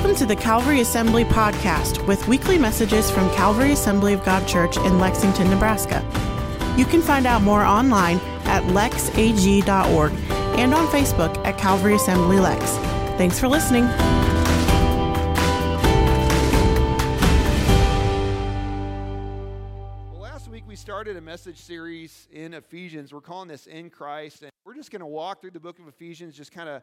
Welcome to the Calvary Assembly podcast with weekly messages from Calvary Assembly of God Church in Lexington, Nebraska. You can find out more online at lexag.org and on Facebook at Calvary Assembly Lex. Thanks for listening. Well, last week we started a message series in Ephesians. We're calling this In Christ. And we're just going to walk through the book of Ephesians, just kind of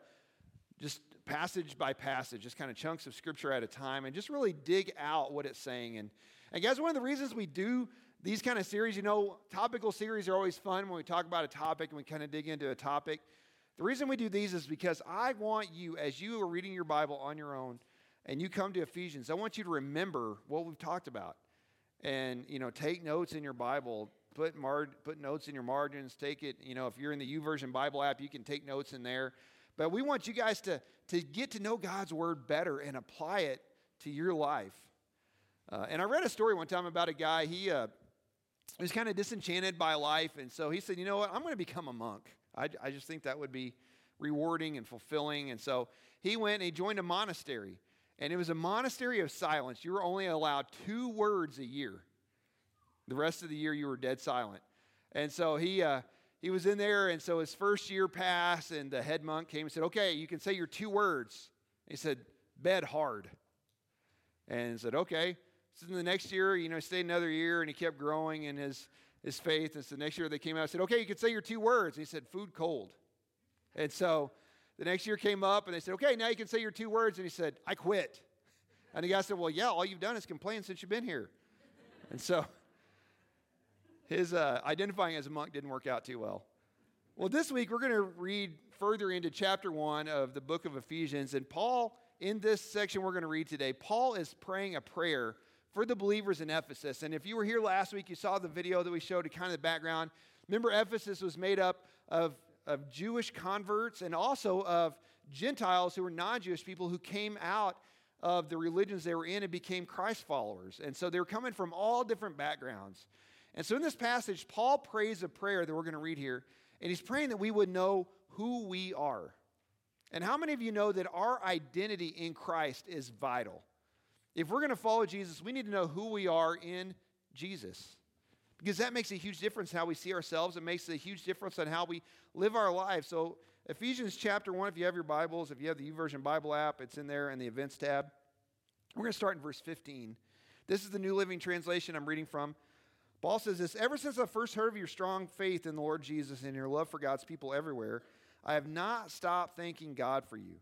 just passage by passage, just kind of chunks of scripture at a time, and just really dig out what it's saying. And, and guys, one of the reasons we do these kind of series, you know, topical series are always fun when we talk about a topic and we kind of dig into a topic. The reason we do these is because I want you, as you are reading your Bible on your own and you come to Ephesians, I want you to remember what we've talked about. And, you know, take notes in your Bible, put, mar- put notes in your margins, take it, you know, if you're in the YouVersion Bible app, you can take notes in there. But we want you guys to, to get to know God's word better and apply it to your life. Uh, and I read a story one time about a guy, he uh, was kind of disenchanted by life. And so he said, You know what? I'm going to become a monk. I, I just think that would be rewarding and fulfilling. And so he went and he joined a monastery. And it was a monastery of silence. You were only allowed two words a year. The rest of the year, you were dead silent. And so he, uh, he was in there, and so his first year passed, and the head monk came and said, Okay, you can say your two words. And he said, Bed hard. And said, Okay. So then the next year, you know, stayed another year and he kept growing in his, his faith. And so the next year they came out and said, Okay, you can say your two words. And he said, Food cold. And so the next year came up and they said, Okay, now you can say your two words. And he said, I quit. And the guy said, Well, yeah, all you've done is complain since you've been here. And so his uh, identifying as a monk didn't work out too well. Well, this week we're going to read further into chapter one of the book of Ephesians. And Paul, in this section we're going to read today, Paul is praying a prayer for the believers in Ephesus. And if you were here last week, you saw the video that we showed to kind of the background. Remember, Ephesus was made up of, of Jewish converts and also of Gentiles who were non Jewish people who came out of the religions they were in and became Christ followers. And so they were coming from all different backgrounds. And so in this passage, Paul prays a prayer that we're going to read here, and he's praying that we would know who we are. And how many of you know that our identity in Christ is vital? If we're going to follow Jesus, we need to know who we are in Jesus. Because that makes a huge difference how we see ourselves. It makes a huge difference on how we live our lives. So, Ephesians chapter 1, if you have your Bibles, if you have the YouVersion Bible app, it's in there in the events tab. We're going to start in verse 15. This is the New Living Translation I'm reading from. Paul says this Ever since I first heard of your strong faith in the Lord Jesus and your love for God's people everywhere, I have not stopped thanking God for you.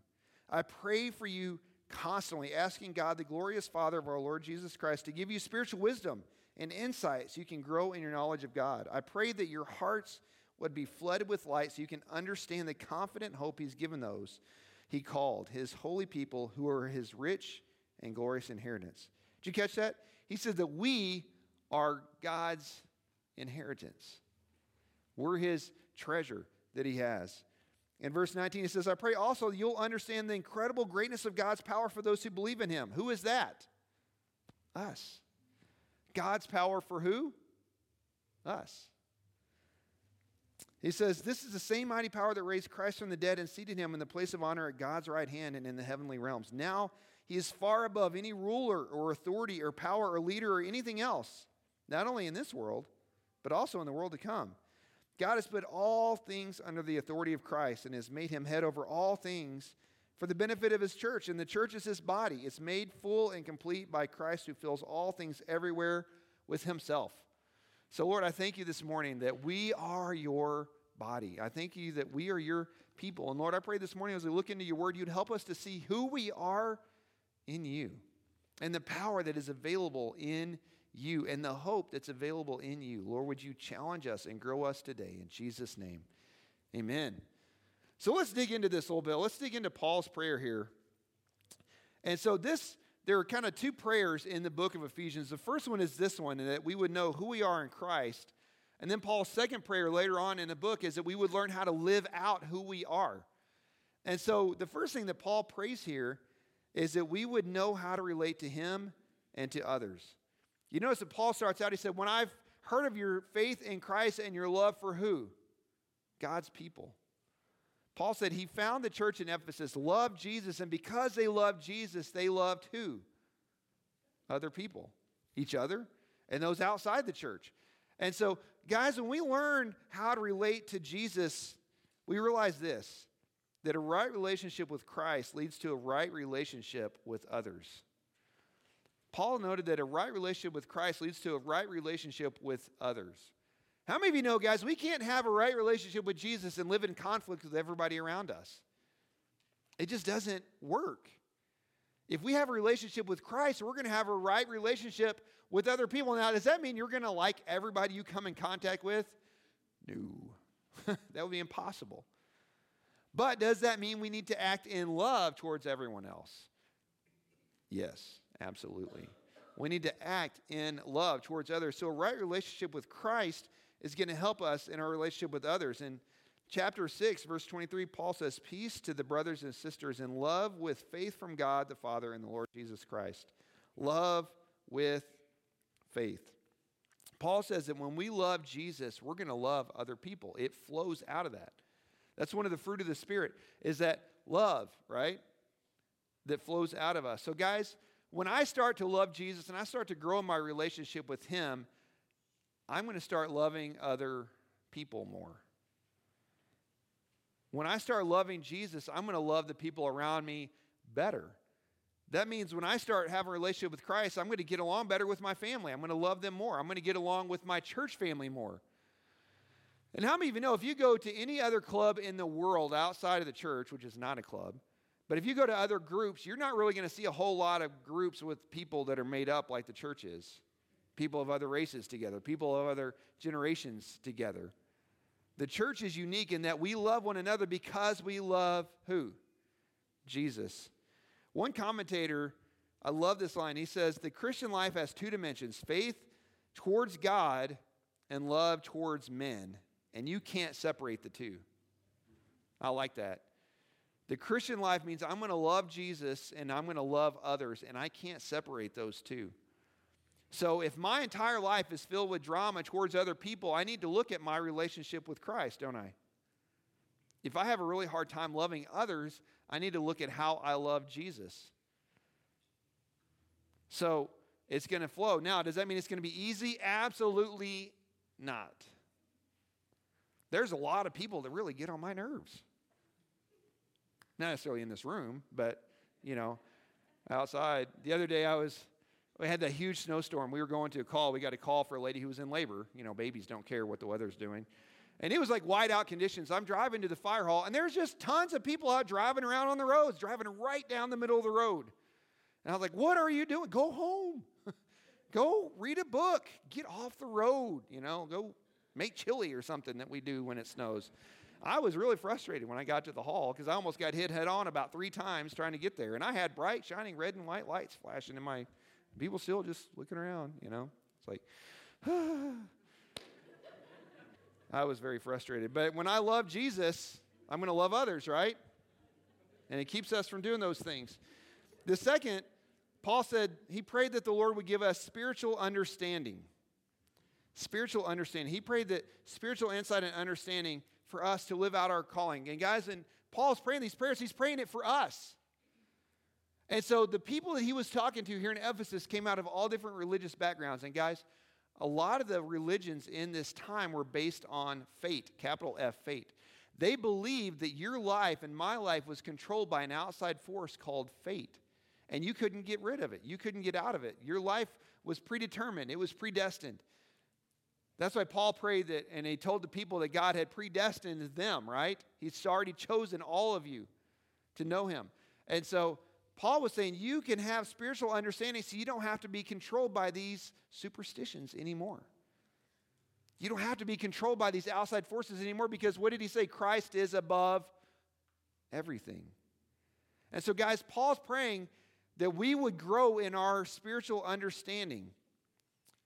I pray for you constantly, asking God, the glorious Father of our Lord Jesus Christ, to give you spiritual wisdom and insight so you can grow in your knowledge of God. I pray that your hearts would be flooded with light so you can understand the confident hope He's given those He called, His holy people who are His rich and glorious inheritance. Did you catch that? He said that we are God's inheritance. We're his treasure that he has. In verse 19, he says, I pray also that you'll understand the incredible greatness of God's power for those who believe in him. Who is that? Us. God's power for who? Us. He says, This is the same mighty power that raised Christ from the dead and seated him in the place of honor at God's right hand and in the heavenly realms. Now he is far above any ruler or authority or power or leader or anything else not only in this world, but also in the world to come. God has put all things under the authority of Christ and has made him head over all things for the benefit of his church. And the church is his body. It's made full and complete by Christ who fills all things everywhere with himself. So, Lord, I thank you this morning that we are your body. I thank you that we are your people. And Lord, I pray this morning as we look into your word, you'd help us to see who we are in you and the power that is available in you and the hope that's available in you. Lord, would you challenge us and grow us today? In Jesus' name, amen. So let's dig into this a little bit. Let's dig into Paul's prayer here. And so, this, there are kind of two prayers in the book of Ephesians. The first one is this one, that we would know who we are in Christ. And then Paul's second prayer later on in the book is that we would learn how to live out who we are. And so, the first thing that Paul prays here is that we would know how to relate to him and to others. You notice that Paul starts out, he said, When I've heard of your faith in Christ and your love for who? God's people. Paul said he found the church in Ephesus loved Jesus, and because they loved Jesus, they loved who? Other people, each other, and those outside the church. And so, guys, when we learn how to relate to Jesus, we realize this that a right relationship with Christ leads to a right relationship with others. Paul noted that a right relationship with Christ leads to a right relationship with others. How many of you know, guys, we can't have a right relationship with Jesus and live in conflict with everybody around us? It just doesn't work. If we have a relationship with Christ, we're going to have a right relationship with other people. Now, does that mean you're going to like everybody you come in contact with? No, that would be impossible. But does that mean we need to act in love towards everyone else? Yes, absolutely. We need to act in love towards others. So, a right relationship with Christ is going to help us in our relationship with others. In chapter 6, verse 23, Paul says, Peace to the brothers and sisters in love with faith from God the Father and the Lord Jesus Christ. Love with faith. Paul says that when we love Jesus, we're going to love other people. It flows out of that. That's one of the fruit of the Spirit, is that love, right? That flows out of us. So, guys, when I start to love Jesus and I start to grow in my relationship with Him, I'm going to start loving other people more. When I start loving Jesus, I'm going to love the people around me better. That means when I start having a relationship with Christ, I'm going to get along better with my family. I'm going to love them more. I'm going to get along with my church family more. And how many of you know if you go to any other club in the world outside of the church, which is not a club, but if you go to other groups, you're not really going to see a whole lot of groups with people that are made up like the church is people of other races together, people of other generations together. The church is unique in that we love one another because we love who? Jesus. One commentator, I love this line. He says, The Christian life has two dimensions faith towards God and love towards men. And you can't separate the two. I like that. The Christian life means I'm going to love Jesus and I'm going to love others, and I can't separate those two. So, if my entire life is filled with drama towards other people, I need to look at my relationship with Christ, don't I? If I have a really hard time loving others, I need to look at how I love Jesus. So, it's going to flow. Now, does that mean it's going to be easy? Absolutely not. There's a lot of people that really get on my nerves. Not necessarily in this room, but, you know, outside. The other day I was we had that huge snowstorm. We were going to a call. We got a call for a lady who was in labor. You know, babies don't care what the weather's doing. And it was like white out conditions. I'm driving to the fire hall, and there's just tons of people out driving around on the roads, driving right down the middle of the road. And I was like, What are you doing? Go home. go read a book. Get off the road. You know, go make chili or something that we do when it snows. I was really frustrated when I got to the hall because I almost got hit head on about three times trying to get there. And I had bright, shining red and white lights flashing in my People still just looking around, you know? It's like, I was very frustrated. But when I love Jesus, I'm going to love others, right? And it keeps us from doing those things. The second, Paul said he prayed that the Lord would give us spiritual understanding. Spiritual understanding. He prayed that spiritual insight and understanding for us to live out our calling. And guys, and Paul's praying these prayers, he's praying it for us. And so the people that he was talking to here in Ephesus came out of all different religious backgrounds. And guys, a lot of the religions in this time were based on fate, capital F, fate. They believed that your life and my life was controlled by an outside force called fate. And you couldn't get rid of it. You couldn't get out of it. Your life was predetermined, it was predestined. That's why Paul prayed that, and he told the people that God had predestined them, right? He's already chosen all of you to know him. And so Paul was saying you can have spiritual understanding so you don't have to be controlled by these superstitions anymore. You don't have to be controlled by these outside forces anymore because what did he say? Christ is above everything. And so, guys, Paul's praying that we would grow in our spiritual understanding.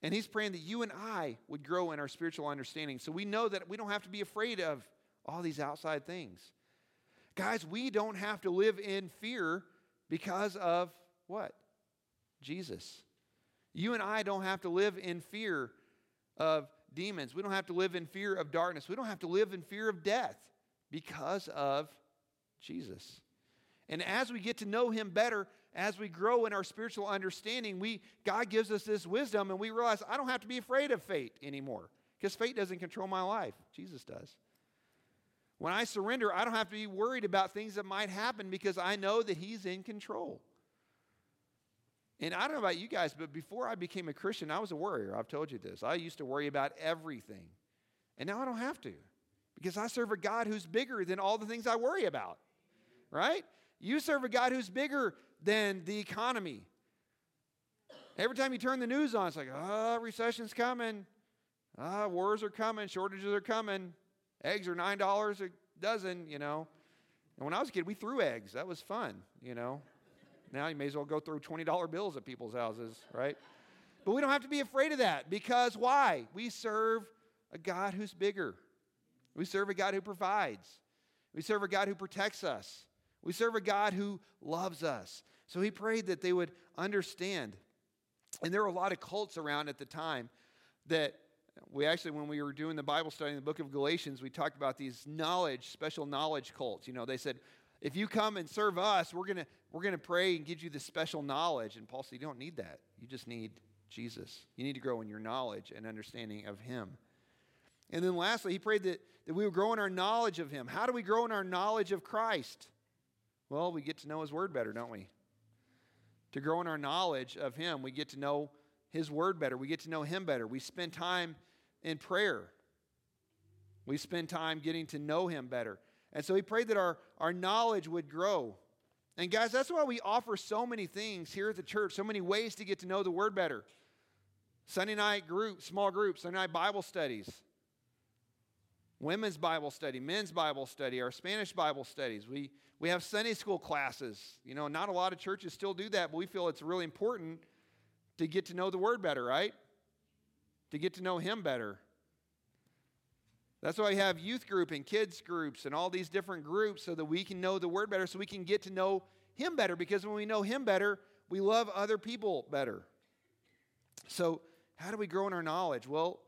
And he's praying that you and I would grow in our spiritual understanding so we know that we don't have to be afraid of all these outside things. Guys, we don't have to live in fear because of what? Jesus. You and I don't have to live in fear of demons. We don't have to live in fear of darkness. We don't have to live in fear of death because of Jesus. And as we get to know him better, as we grow in our spiritual understanding, we God gives us this wisdom and we realize I don't have to be afraid of fate anymore because fate doesn't control my life. Jesus does. When I surrender, I don't have to be worried about things that might happen because I know that he's in control. And I don't know about you guys, but before I became a Christian, I was a worrier. I've told you this. I used to worry about everything. And now I don't have to because I serve a God who's bigger than all the things I worry about. Right? You serve a God who's bigger than the economy. Every time you turn the news on, it's like, ah, oh, recession's coming. Ah, wars are coming, shortages are coming. Eggs are $9 a dozen, you know. And when I was a kid, we threw eggs. That was fun, you know. Now you may as well go throw $20 bills at people's houses, right? But we don't have to be afraid of that because why? We serve a God who's bigger. We serve a God who provides. We serve a God who protects us. We serve a God who loves us. So he prayed that they would understand. And there were a lot of cults around at the time that we actually, when we were doing the Bible study in the book of Galatians, we talked about these knowledge, special knowledge cults. You know, they said, if you come and serve us, we're gonna we're gonna pray and give you this special knowledge. And Paul said, you don't need that. You just need Jesus. You need to grow in your knowledge and understanding of Him. And then lastly, he prayed that, that we would grow in our knowledge of Him. How do we grow in our knowledge of Christ? Well, we get to know His Word better, don't we? To grow in our knowledge of Him, we get to know His Word better. We get to know Him better. We spend time in prayer. We spend time getting to know Him better. And so he prayed that our, our knowledge would grow. And guys, that's why we offer so many things here at the church, so many ways to get to know the Word better. Sunday night group, small groups, Sunday night Bible studies, women's Bible study, men's Bible study, our Spanish Bible studies. We, we have Sunday school classes. You know, not a lot of churches still do that, but we feel it's really important to get to know the Word better, right? To get to know Him better. That's why we have youth group and kids groups and all these different groups so that we can know the Word better, so we can get to know Him better. Because when we know Him better, we love other people better. So, how do we grow in our knowledge? Well,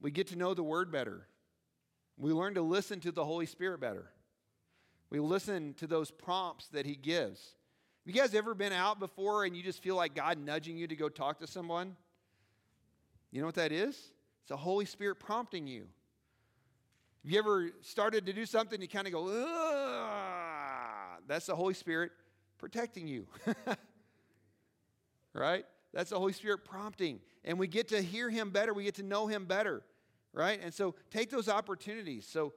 we get to know the Word better. We learn to listen to the Holy Spirit better. We listen to those prompts that He gives. Have you guys ever been out before and you just feel like God nudging you to go talk to someone? You know what that is? It's the Holy Spirit prompting you. Have you ever started to do something, you kind of go, Ugh! that's the Holy Spirit protecting you. right? That's the Holy Spirit prompting. And we get to hear Him better, we get to know Him better right? And so take those opportunities. So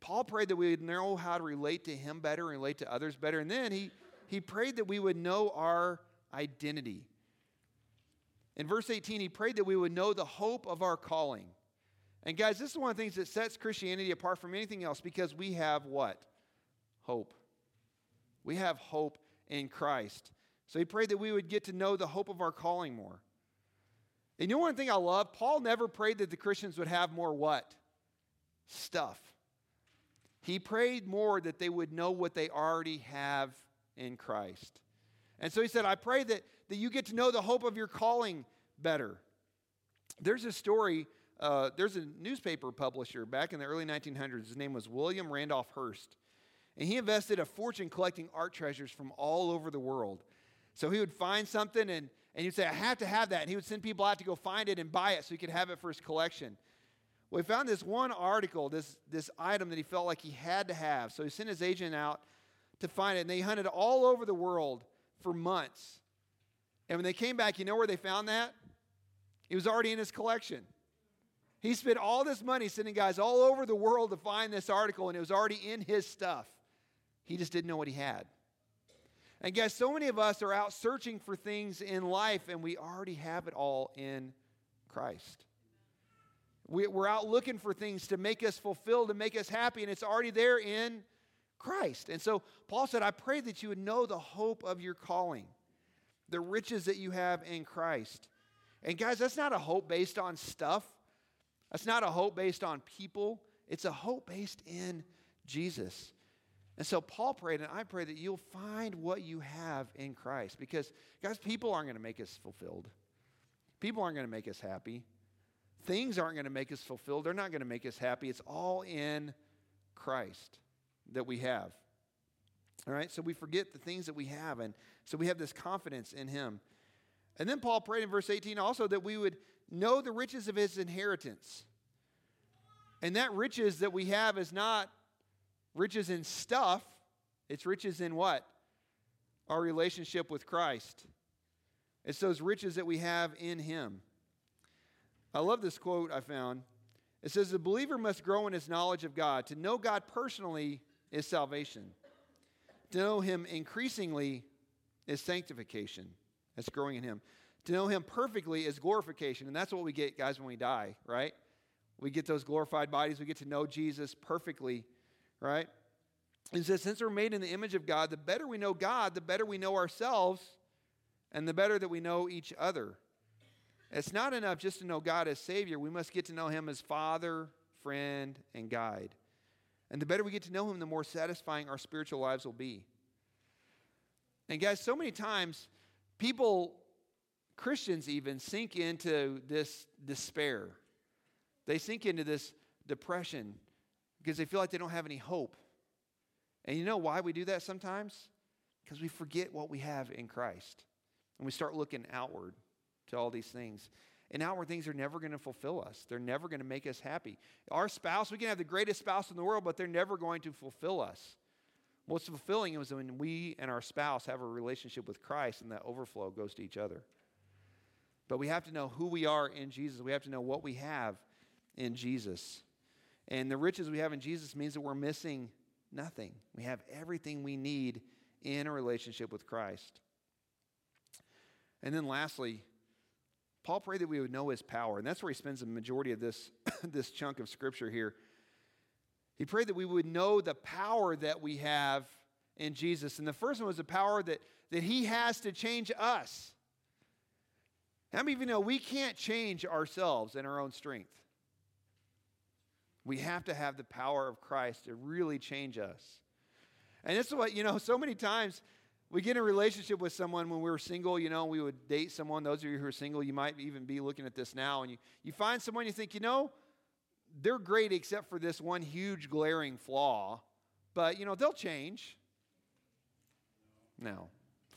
Paul prayed that we would know how to relate to him better, relate to others better. And then he, he prayed that we would know our identity. In verse 18, he prayed that we would know the hope of our calling. And guys, this is one of the things that sets Christianity apart from anything else because we have what? Hope. We have hope in Christ. So he prayed that we would get to know the hope of our calling more. And you know one thing I love? Paul never prayed that the Christians would have more what? Stuff. He prayed more that they would know what they already have in Christ. And so he said, I pray that, that you get to know the hope of your calling better. There's a story, uh, there's a newspaper publisher back in the early 1900s. His name was William Randolph Hearst. And he invested a fortune collecting art treasures from all over the world. So he would find something and and he'd say, I have to have that. And he would send people out to go find it and buy it so he could have it for his collection. Well, he found this one article, this, this item that he felt like he had to have. So he sent his agent out to find it. And they hunted all over the world for months. And when they came back, you know where they found that? It was already in his collection. He spent all this money sending guys all over the world to find this article, and it was already in his stuff. He just didn't know what he had. And guys, so many of us are out searching for things in life and we already have it all in Christ. We, are out looking for things to make us fulfilled, to make us happy, and it's already there in Christ. And so Paul said, I pray that you would know the hope of your calling, the riches that you have in Christ. And guys, that's not a hope based on stuff, that's not a hope based on people, it's a hope based in Jesus. And so Paul prayed, and I pray that you'll find what you have in Christ. Because, guys, people aren't going to make us fulfilled. People aren't going to make us happy. Things aren't going to make us fulfilled. They're not going to make us happy. It's all in Christ that we have. All right, so we forget the things that we have, and so we have this confidence in Him. And then Paul prayed in verse 18 also that we would know the riches of His inheritance. And that riches that we have is not riches in stuff, it's riches in what? Our relationship with Christ. It's those riches that we have in Him. I love this quote I found. It says, The believer must grow in his knowledge of God. To know God personally is salvation. To know Him increasingly is sanctification. That's growing in Him. To know Him perfectly is glorification. And that's what we get, guys, when we die, right? We get those glorified bodies. We get to know Jesus perfectly, right? He says, since we're made in the image of God, the better we know God, the better we know ourselves, and the better that we know each other. It's not enough just to know God as Savior. We must get to know Him as Father, friend, and guide. And the better we get to know Him, the more satisfying our spiritual lives will be. And guys, so many times people, Christians even, sink into this despair. They sink into this depression because they feel like they don't have any hope. And you know why we do that sometimes? Because we forget what we have in Christ. And we start looking outward to all these things. And outward things are never going to fulfill us. They're never going to make us happy. Our spouse, we can have the greatest spouse in the world, but they're never going to fulfill us. What's fulfilling is when we and our spouse have a relationship with Christ and that overflow goes to each other. But we have to know who we are in Jesus. We have to know what we have in Jesus. And the riches we have in Jesus means that we're missing nothing. We have everything we need in a relationship with Christ. And then lastly, Paul prayed that we would know his power. And that's where he spends the majority of this, this chunk of scripture here. He prayed that we would know the power that we have in Jesus. And the first one was the power that, that he has to change us. How many of you know we can't change ourselves in our own strength? We have to have the power of Christ to really change us. And this is what, you know, so many times we get in a relationship with someone when we were single, you know, we would date someone. Those of you who are single, you might even be looking at this now, and you, you find someone you think, you know, they're great except for this one huge glaring flaw, but you know, they'll change. No.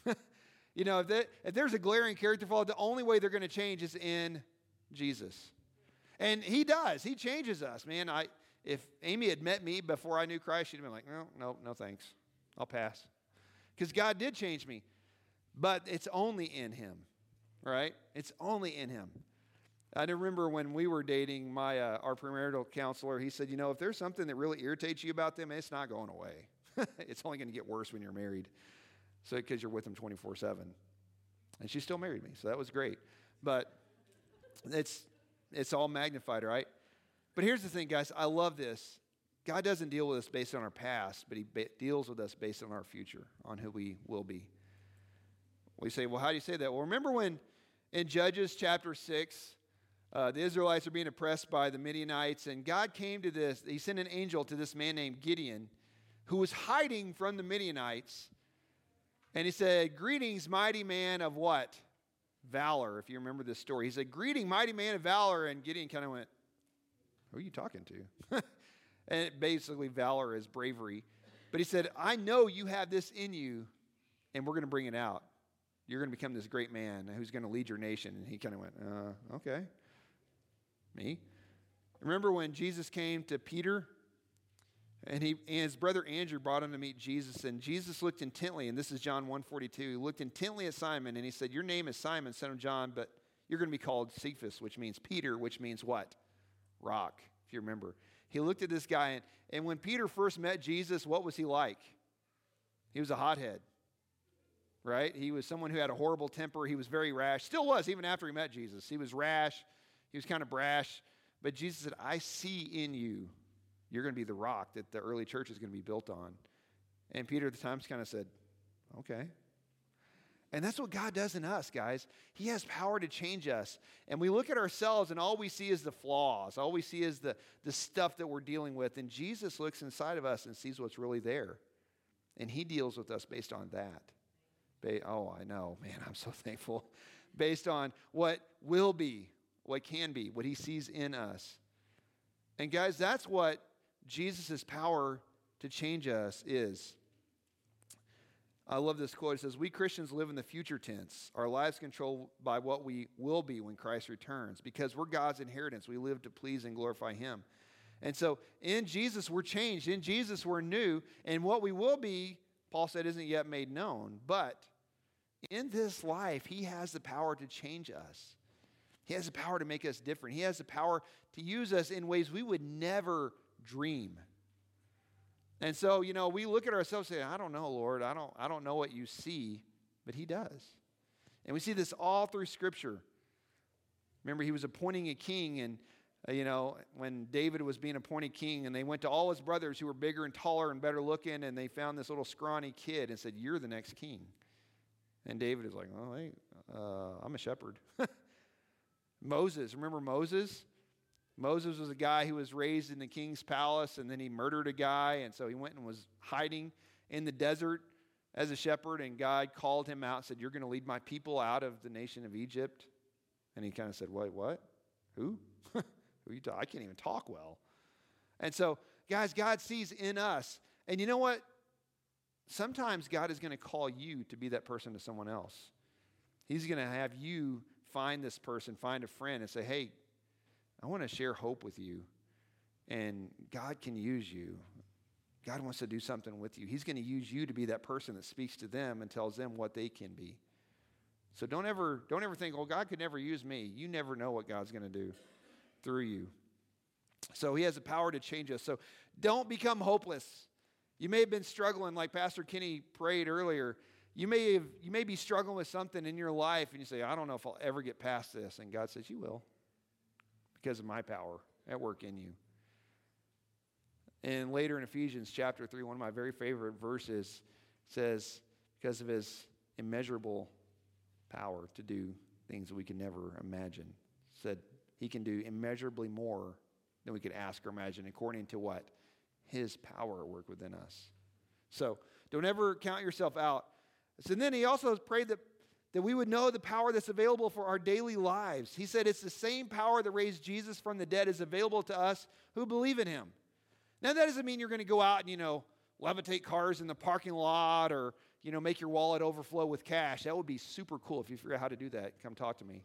you know, if, if there's a glaring character flaw, the only way they're going to change is in Jesus. And he does. He changes us, man. I if Amy had met me before I knew Christ, she'd have been like, no, no, no thanks. I'll pass. Because God did change me. But it's only in him, right? It's only in him. I remember when we were dating, my uh, our premarital counselor. He said, "You know, if there's something that really irritates you about them, it's not going away. it's only going to get worse when you're married, so because you're with them 24/7. And she still married me, so that was great. But it's it's all magnified, right? But here's the thing, guys. I love this. God doesn't deal with us based on our past, but He deals with us based on our future, on who we will be. We say, well, how do you say that? Well, remember when in Judges chapter 6, uh, the Israelites are being oppressed by the Midianites, and God came to this, He sent an angel to this man named Gideon who was hiding from the Midianites. And he said, Greetings, mighty man of what? Valor, if you remember this story. He said, Greeting, mighty man of valor. And Gideon kind of went, Who are you talking to? and basically, valor is bravery. But he said, I know you have this in you, and we're going to bring it out. You're going to become this great man who's going to lead your nation. And he kind of went, uh, Okay. Me? Remember when Jesus came to Peter and, he, and his brother Andrew brought him to meet Jesus, and Jesus looked intently, and this is John 142. He looked intently at Simon, and he said, Your name is Simon, son of John, but you're going to be called Cephas, which means Peter, which means what? Rock, if you remember. He looked at this guy, and, and when Peter first met Jesus, what was he like? He was a hothead, right? He was someone who had a horrible temper. He was very rash, still was, even after he met Jesus. He was rash, he was kind of brash. But Jesus said, I see in you, you're going to be the rock that the early church is going to be built on. And Peter at the time kind of said, okay. And that's what God does in us, guys. He has power to change us. And we look at ourselves, and all we see is the flaws. All we see is the, the stuff that we're dealing with. And Jesus looks inside of us and sees what's really there. And He deals with us based on that. Ba- oh, I know. Man, I'm so thankful. Based on what will be, what can be, what he sees in us. And guys, that's what Jesus' power to change us is. I love this quote. It says, We Christians live in the future tense. Our lives controlled by what we will be when Christ returns. Because we're God's inheritance, we live to please and glorify Him. And so in Jesus, we're changed. In Jesus, we're new. And what we will be, Paul said, isn't yet made known. But in this life, He has the power to change us. He has the power to make us different. He has the power to use us in ways we would never dream. And so, you know, we look at ourselves and say, I don't know, Lord. I don't, I don't know what you see, but He does. And we see this all through Scripture. Remember, He was appointing a king, and, uh, you know, when David was being appointed king, and they went to all his brothers who were bigger and taller and better looking, and they found this little scrawny kid and said, You're the next king. And David is like, Oh, hey, uh, I'm a shepherd. Moses, remember Moses? Moses was a guy who was raised in the king's palace and then he murdered a guy. And so he went and was hiding in the desert as a shepherd. And God called him out and said, You're going to lead my people out of the nation of Egypt. And he kind of said, Wait, what? Who? Who you talking? I can't even talk well. And so, guys, God sees in us. And you know what? Sometimes God is going to call you to be that person to someone else. He's going to have you find this person, find a friend, and say, Hey, I want to share hope with you. And God can use you. God wants to do something with you. He's going to use you to be that person that speaks to them and tells them what they can be. So don't ever, don't ever think, oh, God could never use me. You never know what God's going to do through you. So he has the power to change us. So don't become hopeless. You may have been struggling, like Pastor Kenny prayed earlier. You may, have, you may be struggling with something in your life, and you say, I don't know if I'll ever get past this. And God says, You will because of my power at work in you. And later in Ephesians chapter 3, one of my very favorite verses says, because of his immeasurable power to do things we can never imagine, said he can do immeasurably more than we could ask or imagine, according to what? His power at work within us. So don't ever count yourself out. So then he also prayed that that we would know the power that's available for our daily lives. He said it's the same power that raised Jesus from the dead is available to us who believe in him. Now, that doesn't mean you're going to go out and, you know, levitate cars in the parking lot or, you know, make your wallet overflow with cash. That would be super cool. If you figure out how to do that, come talk to me.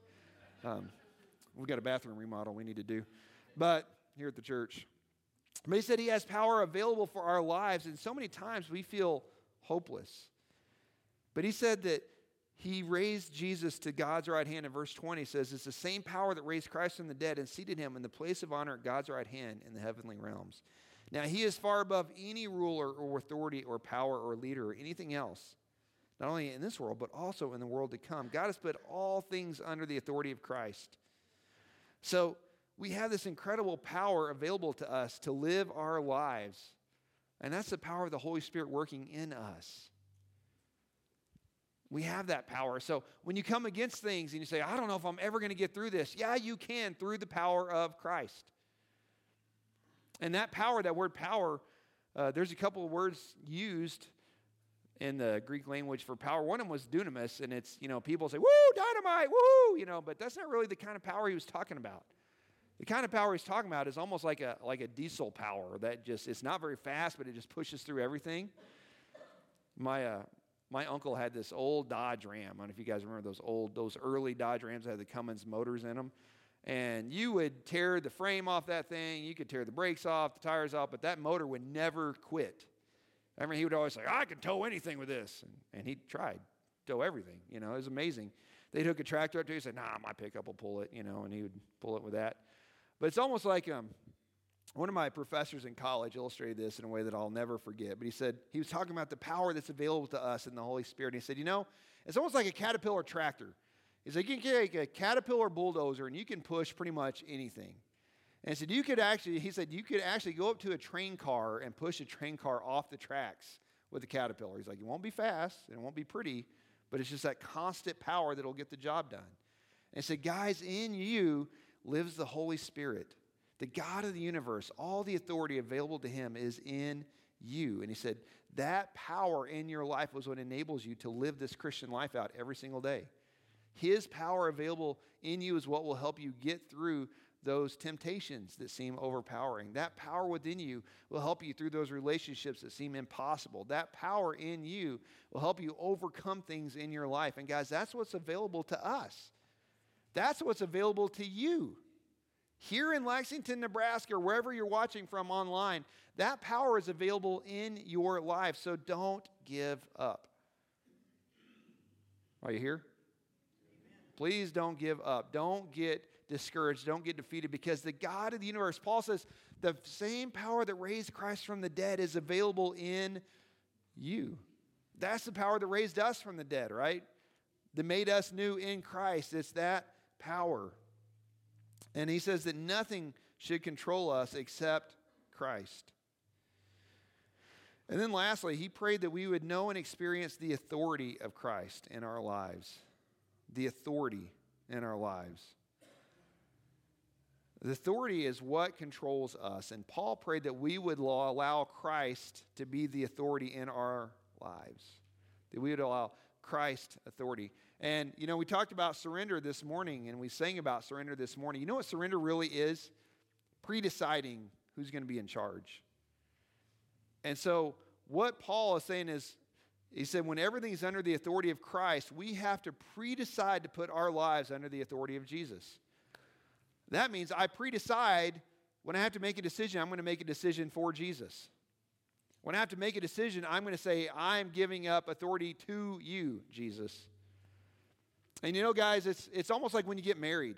Um, we've got a bathroom remodel we need to do. But here at the church. But he said he has power available for our lives, and so many times we feel hopeless. But he said that he raised Jesus to God's right hand. In verse 20 says, It's the same power that raised Christ from the dead and seated him in the place of honor at God's right hand in the heavenly realms. Now, he is far above any ruler or authority or power or leader or anything else, not only in this world, but also in the world to come. God has put all things under the authority of Christ. So, we have this incredible power available to us to live our lives. And that's the power of the Holy Spirit working in us. We have that power. So when you come against things and you say, I don't know if I'm ever going to get through this, yeah, you can through the power of Christ. And that power, that word power, uh, there's a couple of words used in the Greek language for power. One of them was dunamis, and it's, you know, people say, woo, dynamite, woo, you know, but that's not really the kind of power he was talking about. The kind of power he's talking about is almost like a, like a diesel power that just, it's not very fast, but it just pushes through everything. My, uh, my uncle had this old Dodge Ram. I don't know if you guys remember those old, those early Dodge Rams that had the Cummins motors in them. And you would tear the frame off that thing, you could tear the brakes off, the tires off, but that motor would never quit. I mean, he would always say, I can tow anything with this. And, and he tried, tow everything. You know, it was amazing. They took a tractor up to him, he said, Nah, my pickup will pull it, you know, and he would pull it with that. But it's almost like um, one of my professors in college illustrated this in a way that I'll never forget. But he said, he was talking about the power that's available to us in the Holy Spirit. And he said, you know, it's almost like a caterpillar tractor. He's like, you can take a caterpillar bulldozer and you can push pretty much anything. And he said, you could actually, he said, you could actually go up to a train car and push a train car off the tracks with a caterpillar. He's like, it won't be fast and it won't be pretty, but it's just that constant power that'll get the job done. And he said, guys, in you lives the Holy Spirit the God of the universe, all the authority available to him is in you. And he said, that power in your life was what enables you to live this Christian life out every single day. His power available in you is what will help you get through those temptations that seem overpowering. That power within you will help you through those relationships that seem impossible. That power in you will help you overcome things in your life. And guys, that's what's available to us. That's what's available to you. Here in Lexington, Nebraska, or wherever you're watching from online, that power is available in your life. So don't give up. Are you here? Please don't give up. Don't get discouraged. Don't get defeated because the God of the universe, Paul says, the same power that raised Christ from the dead is available in you. That's the power that raised us from the dead, right? That made us new in Christ. It's that power. And he says that nothing should control us except Christ. And then lastly, he prayed that we would know and experience the authority of Christ in our lives. The authority in our lives. The authority is what controls us. And Paul prayed that we would allow Christ to be the authority in our lives, that we would allow Christ authority. And, you know, we talked about surrender this morning and we sang about surrender this morning. You know what surrender really is? Pre-deciding who's going to be in charge. And so, what Paul is saying is, he said, when everything's under the authority of Christ, we have to pre decide to put our lives under the authority of Jesus. That means I pre decide when I have to make a decision, I'm going to make a decision for Jesus. When I have to make a decision, I'm going to say, I'm giving up authority to you, Jesus. And you know, guys, it's, it's almost like when you get married.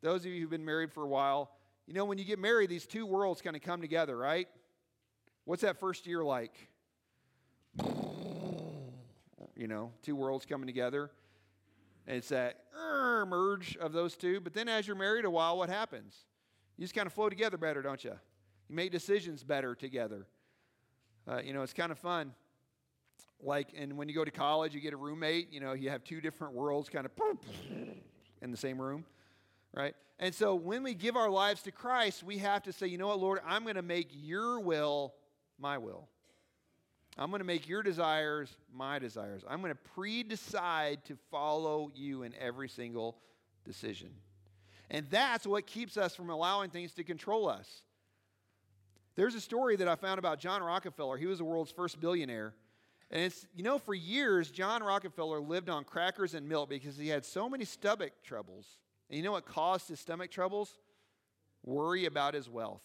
Those of you who've been married for a while, you know, when you get married, these two worlds kind of come together, right? What's that first year like? You know, two worlds coming together. And it's that merge of those two. But then as you're married a while, what happens? You just kind of flow together better, don't you? You make decisions better together. Uh, you know, it's kind of fun. Like, and when you go to college, you get a roommate, you know, you have two different worlds kind of in the same room, right? And so when we give our lives to Christ, we have to say, you know what, Lord, I'm going to make your will my will. I'm going to make your desires my desires. I'm going to pre decide to follow you in every single decision. And that's what keeps us from allowing things to control us. There's a story that I found about John Rockefeller. He was the world's first billionaire. And it's, you know, for years, John Rockefeller lived on crackers and milk because he had so many stomach troubles. And you know what caused his stomach troubles? Worry about his wealth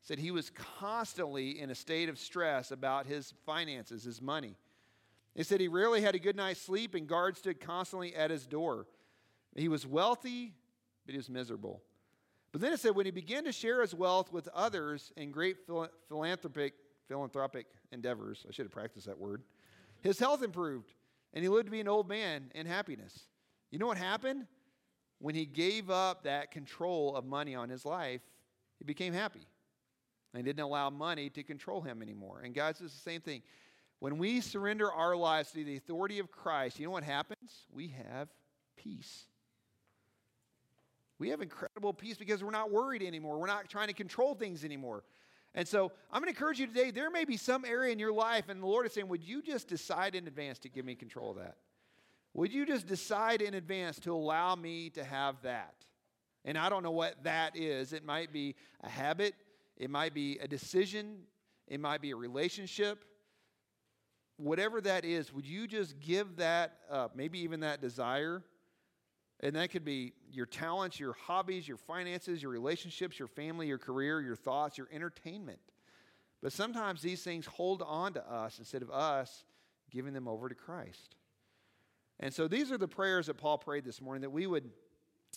He said he was constantly in a state of stress about his finances, his money. He said he rarely had a good night's sleep, and guards stood constantly at his door. He was wealthy, but he was miserable. But then it said when he began to share his wealth with others in great philanthropic, philanthropic endeavors, I should have practiced that word, his health improved, and he lived to be an old man in happiness. You know what happened? When he gave up that control of money on his life, he became happy. And didn't allow money to control him anymore. And guys, it's the same thing. When we surrender our lives to the authority of Christ, you know what happens? We have peace. We have incredible peace because we're not worried anymore. We're not trying to control things anymore. And so I'm going to encourage you today. There may be some area in your life, and the Lord is saying, Would you just decide in advance to give me control of that? Would you just decide in advance to allow me to have that? And I don't know what that is. It might be a habit, it might be a decision, it might be a relationship. Whatever that is, would you just give that up? Maybe even that desire. And that could be your talents, your hobbies, your finances, your relationships, your family, your career, your thoughts, your entertainment. But sometimes these things hold on to us instead of us giving them over to Christ. And so these are the prayers that Paul prayed this morning that we would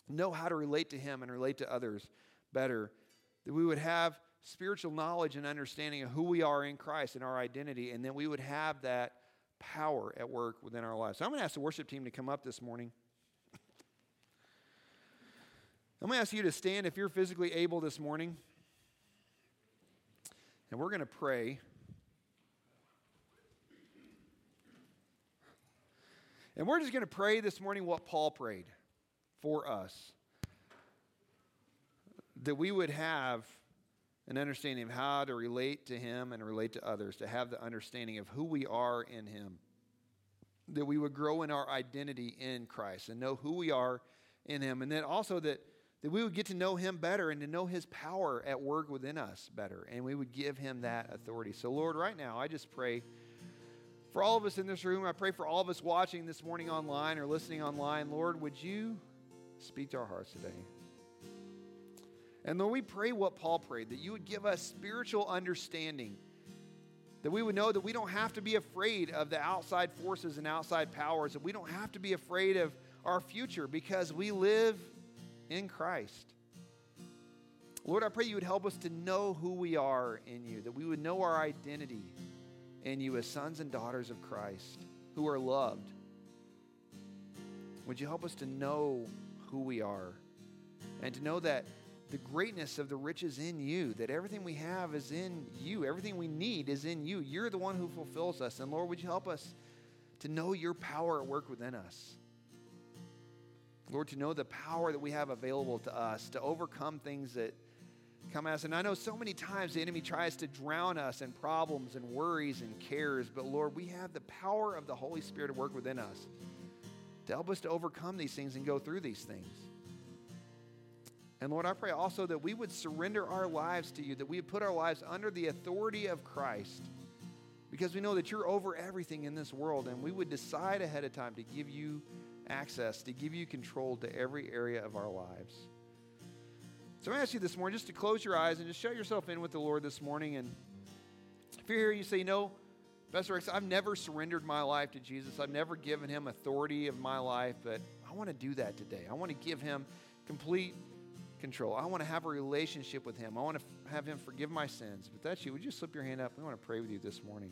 know how to relate to him and relate to others better, that we would have spiritual knowledge and understanding of who we are in Christ and our identity, and then we would have that power at work within our lives. So I'm going to ask the worship team to come up this morning. I'm going to ask you to stand if you're physically able this morning. And we're going to pray. And we're just going to pray this morning what Paul prayed for us. That we would have an understanding of how to relate to Him and relate to others, to have the understanding of who we are in Him. That we would grow in our identity in Christ and know who we are in Him. And then also that that we would get to know him better and to know his power at work within us better, and we would give him that authority. So, Lord, right now, I just pray for all of us in this room. I pray for all of us watching this morning online or listening online. Lord, would you speak to our hearts today? And Lord, we pray what Paul prayed that you would give us spiritual understanding, that we would know that we don't have to be afraid of the outside forces and outside powers, that we don't have to be afraid of our future because we live in Christ. Lord, I pray you would help us to know who we are in you, that we would know our identity in you as sons and daughters of Christ who are loved. Would you help us to know who we are and to know that the greatness of the riches in you, that everything we have is in you, everything we need is in you. You're the one who fulfills us. And Lord, would you help us to know your power at work within us? Lord, to know the power that we have available to us to overcome things that come at us. And I know so many times the enemy tries to drown us in problems and worries and cares, but Lord, we have the power of the Holy Spirit to work within us to help us to overcome these things and go through these things. And Lord, I pray also that we would surrender our lives to you, that we would put our lives under the authority of Christ, because we know that you're over everything in this world, and we would decide ahead of time to give you access, to give you control to every area of our lives. So I ask you this morning just to close your eyes and just shut yourself in with the Lord this morning. And if you're here, you say, you know, Pastor Rex, I've never surrendered my life to Jesus. I've never given him authority of my life, but I want to do that today. I want to give him complete control. I want to have a relationship with him. I want to have him forgive my sins. But that's you. Would you slip your hand up? We want to pray with you this morning.